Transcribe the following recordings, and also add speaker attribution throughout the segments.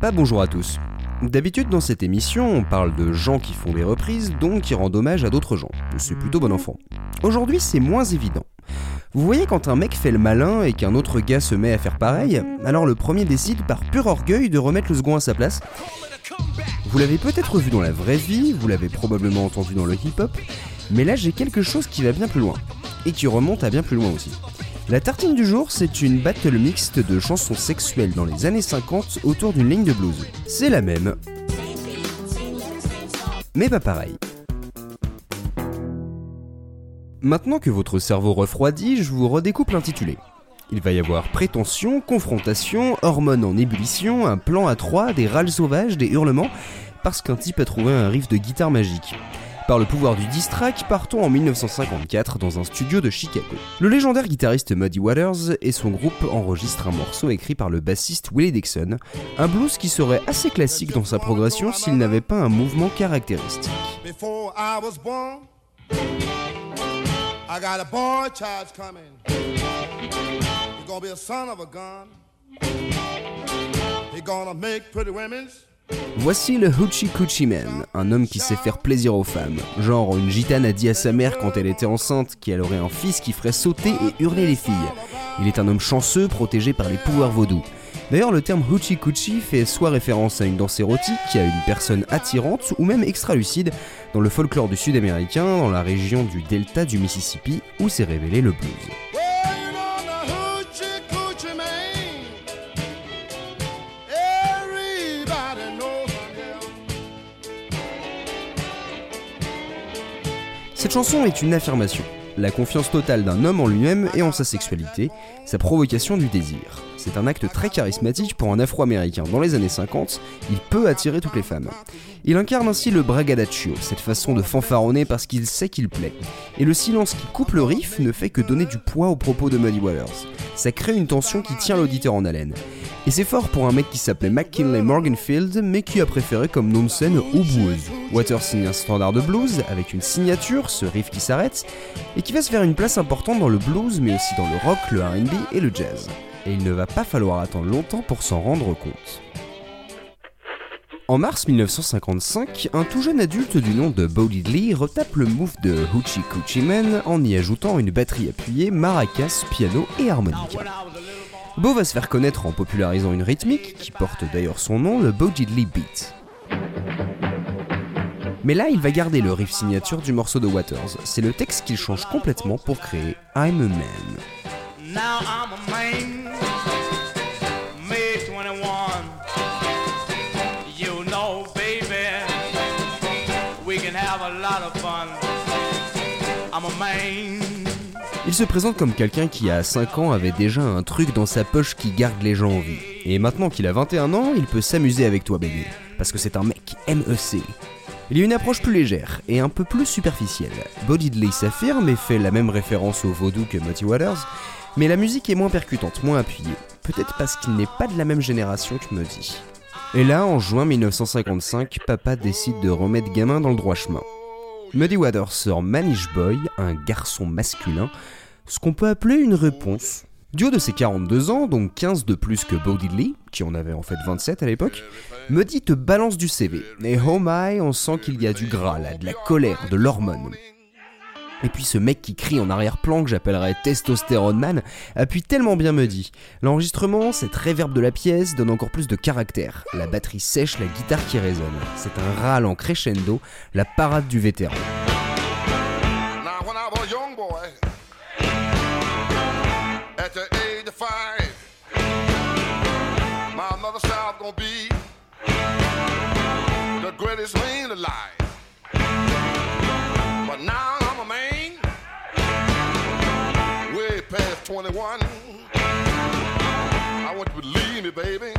Speaker 1: pas bonjour à tous. D'habitude dans cette émission, on parle de gens qui font des reprises, donc qui rendent hommage à d'autres gens. C'est plutôt bon enfant. Aujourd'hui, c'est moins évident. Vous voyez quand un mec fait le malin et qu'un autre gars se met à faire pareil, alors le premier décide par pur orgueil de remettre le second à sa place. Vous l'avez peut-être vu dans la vraie vie, vous l'avez probablement entendu dans le hip-hop, mais là j'ai quelque chose qui va bien plus loin, et qui remonte à bien plus loin aussi. La tartine du jour, c'est une battle mixte de chansons sexuelles dans les années 50 autour d'une ligne de blues. C'est la même, mais pas pareil. Maintenant que votre cerveau refroidit, je vous redécoupe l'intitulé. Il va y avoir prétention, confrontation, hormones en ébullition, un plan à trois, des râles sauvages, des hurlements, parce qu'un type a trouvé un riff de guitare magique. Par le pouvoir du diss track, partons en 1954 dans un studio de Chicago. Le légendaire guitariste Muddy Waters et son groupe enregistrent un morceau écrit par le bassiste Willie Dixon, un blues qui serait assez classique dans sa progression s'il n'avait pas un mouvement caractéristique. Voici le Hoochie Coochie Man, un homme qui sait faire plaisir aux femmes. Genre, une gitane a dit à sa mère quand elle était enceinte qu'elle aurait un fils qui ferait sauter et hurler les filles. Il est un homme chanceux, protégé par les pouvoirs vaudous. D'ailleurs, le terme Hoochie Coochie fait soit référence à une danse érotique, à une personne attirante ou même extra-lucide dans le folklore du sud-américain, dans la région du delta du Mississippi, où s'est révélé le blues. Cette chanson est une affirmation. La confiance totale d'un homme en lui-même et en sa sexualité, sa provocation du désir. C'est un acte très charismatique pour un afro-américain. Dans les années 50, il peut attirer toutes les femmes. Il incarne ainsi le bragadaccio, cette façon de fanfaronner parce qu'il sait qu'il plaît. Et le silence qui coupe le riff ne fait que donner du poids aux propos de Muddy Waters. Ça crée une tension qui tient l'auditeur en haleine. Et c'est fort pour un mec qui s'appelait McKinley Morganfield, mais qui a préféré comme nom de scène Blues. Waters signe un standard de blues avec une signature, ce riff qui s'arrête, et qui va se faire une place importante dans le blues, mais aussi dans le rock, le RB et le jazz. Et il ne va pas falloir attendre longtemps pour s'en rendre compte. En mars 1955, un tout jeune adulte du nom de Bo Diddley retape le move de Hoochie Coochie Man en y ajoutant une batterie appuyée, maracas, piano et harmonica. Bo va se faire connaître en popularisant une rythmique, qui porte d'ailleurs son nom, le Bo Diddley Beat. Mais là, il va garder le riff signature du morceau de Waters. C'est le texte qu'il change complètement pour créer I'm a Man.
Speaker 2: Now I'm a man, May 21. You know, baby, we can have a lot of fun. I'm a man.
Speaker 1: Il se présente comme quelqu'un qui à 5 ans avait déjà un truc dans sa poche qui garde les gens en vie. Et maintenant qu'il a 21 ans, il peut s'amuser avec toi bébé. Parce que c'est un mec MEC. Il y a une approche plus légère et un peu plus superficielle. Bo Diddley s'affirme et fait la même référence au vaudou que Muddy Waters, mais la musique est moins percutante, moins appuyée. Peut-être parce qu'il n'est pas de la même génération que Muddy. Et là, en juin 1955, papa décide de remettre gamin dans le droit chemin. Muddy Waters sort Manish Boy, un garçon masculin, ce qu'on peut appeler une réponse. Du haut de ses 42 ans, donc 15 de plus que Bo Diddley, qui en avait en fait 27 à l'époque, Muddy te balance du CV. Et oh my, on sent qu'il y a du gras là, de la colère, de l'hormone. Et puis ce mec qui crie en arrière-plan, que j'appellerais Testostérone Man, appuie tellement bien Muddy. L'enregistrement, cette réverbe de la pièce, donne encore plus de caractère. La batterie sèche, la guitare qui résonne. C'est un râle en crescendo, la parade du vétéran.
Speaker 3: At the age of five, my mother said I was gonna be the greatest man alive. But now I'm a man, way past 21. I want you to believe me, baby.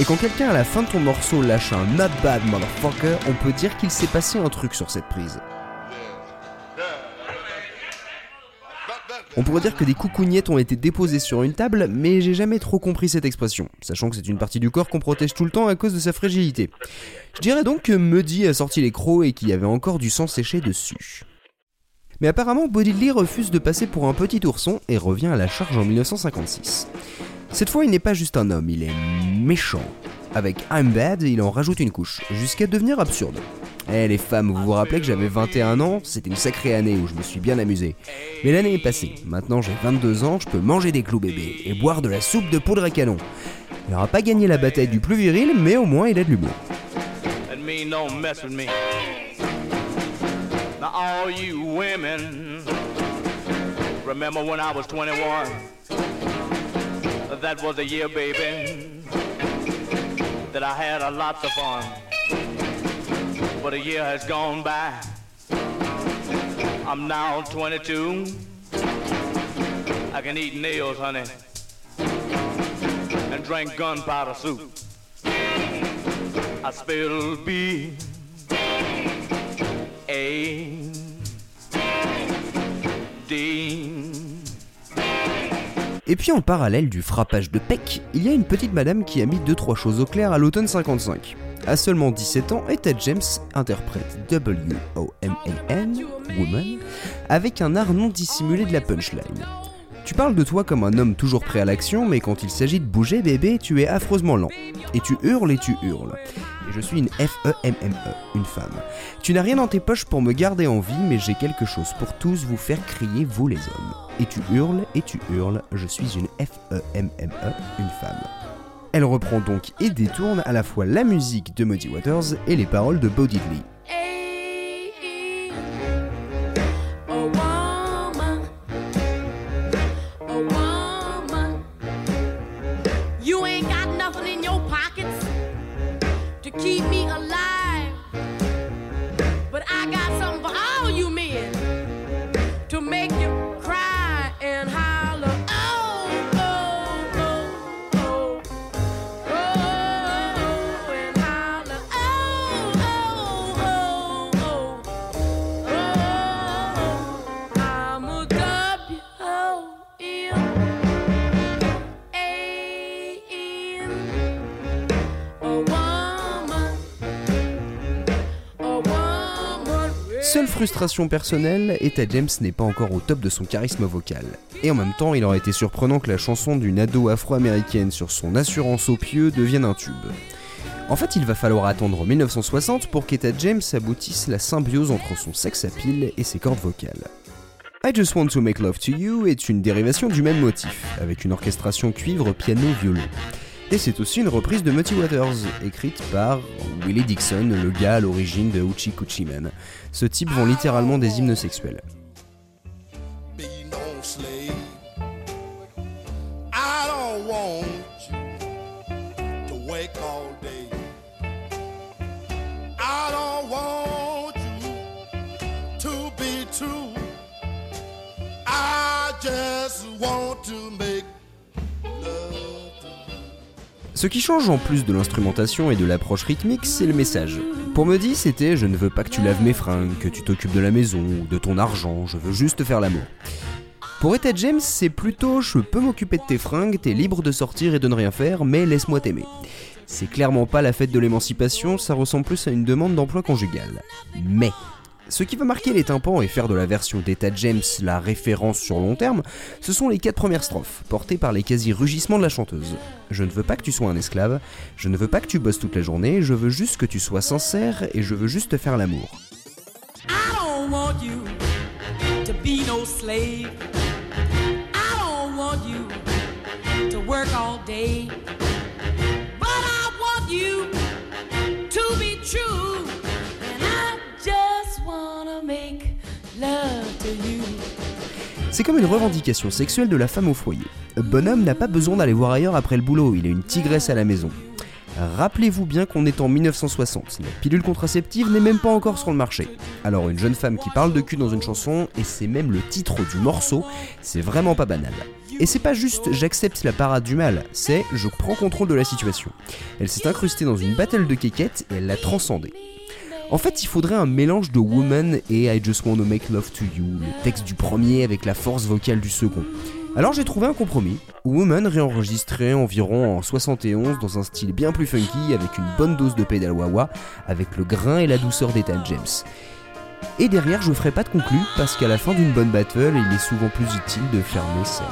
Speaker 1: Et quand quelqu'un à la fin de ton morceau lâche un not bad motherfucker, on peut dire qu'il s'est passé un truc sur cette prise. On pourrait dire que des coucougnettes ont été déposées sur une table, mais j'ai jamais trop compris cette expression, sachant que c'est une partie du corps qu'on protège tout le temps à cause de sa fragilité. Je dirais donc que Muddy a sorti les crocs et qu'il y avait encore du sang séché dessus. Mais apparemment, Bodidley refuse de passer pour un petit ourson et revient à la charge en 1956. Cette fois, il n'est pas juste un homme, il est méchant. Avec I'm Bad, il en rajoute une couche, jusqu'à devenir absurde. Eh les femmes, vous vous rappelez que j'avais 21 ans? C'était une sacrée année où je me suis bien amusé. Mais l'année est passée. Maintenant j'ai 22 ans, je peux manger des clous bébés et boire de la soupe de poudre à canon. Il n'aura pas gagné la bataille du plus viril, mais au moins il a de l'humour.
Speaker 2: Remember when I was 21? That was a year, baby, that I had a lot of fun. But a year has gone by. I'm now 22. I can eat nails, honey, and drink gunpowder soup. I spill B A D.
Speaker 1: Et puis en parallèle du frappage de Peck, il y a une petite madame qui a mis 2-3 choses au clair à l'automne 55. À seulement 17 ans, Etta James interprète W-O-M-A-N, Woman, avec un art non dissimulé de la punchline. Tu parles de toi comme un homme toujours prêt à l'action, mais quand il s'agit de bouger, bébé, tu es affreusement lent. Et tu hurles et tu hurles. Je suis une F-E-M-M-E, une femme. Tu n'as rien dans tes poches pour me garder en vie, mais j'ai quelque chose pour tous vous faire crier, vous les hommes. Et tu hurles et tu hurles, je suis une F-E-M-M-E, une femme. Elle reprend donc et détourne à la fois la musique de Muddy Waters et les paroles de Bo Diddley.
Speaker 4: Pockets to keep me alive. But I got something
Speaker 1: frustration personnelle, Etta James n'est pas encore au top de son charisme vocal. Et en même temps, il aurait été surprenant que la chanson d'une ado afro-américaine sur son assurance au pieu devienne un tube. En fait, il va falloir attendre 1960 pour qu'Etta James aboutisse la symbiose entre son sex appeal et ses cordes vocales. I Just Want to Make Love to You est une dérivation du même motif, avec une orchestration cuivre, piano, violon. Et c'est aussi une reprise de Muddy Waters, écrite par Willie Dixon, le gars à l'origine de Hoochie Coochie Man. Ce type vend littéralement des hymnes sexuels. Ce qui change en plus de l'instrumentation et de l'approche rythmique, c'est le message. Pour Muddy, c'était Je ne veux pas que tu laves mes fringues, que tu t'occupes de la maison ou de ton argent, je veux juste faire l'amour. Pour Etta James, c'est plutôt Je peux m'occuper de tes fringues, t'es libre de sortir et de ne rien faire, mais laisse-moi t'aimer. C'est clairement pas la fête de l'émancipation, ça ressemble plus à une demande d'emploi conjugal. Mais, ce qui va marquer les tympans et faire de la version d'Etta James la référence sur long terme, ce sont les quatre premières strophes, portées par les quasi-rugissements de la chanteuse. Je ne veux pas que tu sois un esclave, je ne veux pas que tu bosses toute la journée, je veux juste que tu sois sincère et je veux juste te faire l'amour. C'est comme une revendication sexuelle de la femme au foyer. Bonhomme n'a pas besoin d'aller voir ailleurs après le boulot, il est une tigresse à la maison. Rappelez-vous bien qu'on est en 1960, la pilule contraceptive n'est même pas encore sur le marché. Alors une jeune femme qui parle de cul dans une chanson, et c'est même le titre du morceau, c'est vraiment pas banal. Et c'est pas juste j'accepte la parade du mal, c'est je prends contrôle de la situation. Elle s'est incrustée dans une battle de quéquettes et elle l'a transcendée. En fait, il faudrait un mélange de Woman et I Just Wanna Make Love to You, le texte du premier avec la force vocale du second. Alors j'ai trouvé un compromis. Woman réenregistré environ en 71 dans un style bien plus funky avec une bonne dose de pédale wah avec le grain et la douceur d'Ethan James. Et derrière, je ferai pas de conclu parce qu'à la fin d'une bonne battle, il est souvent plus utile de fermer ça.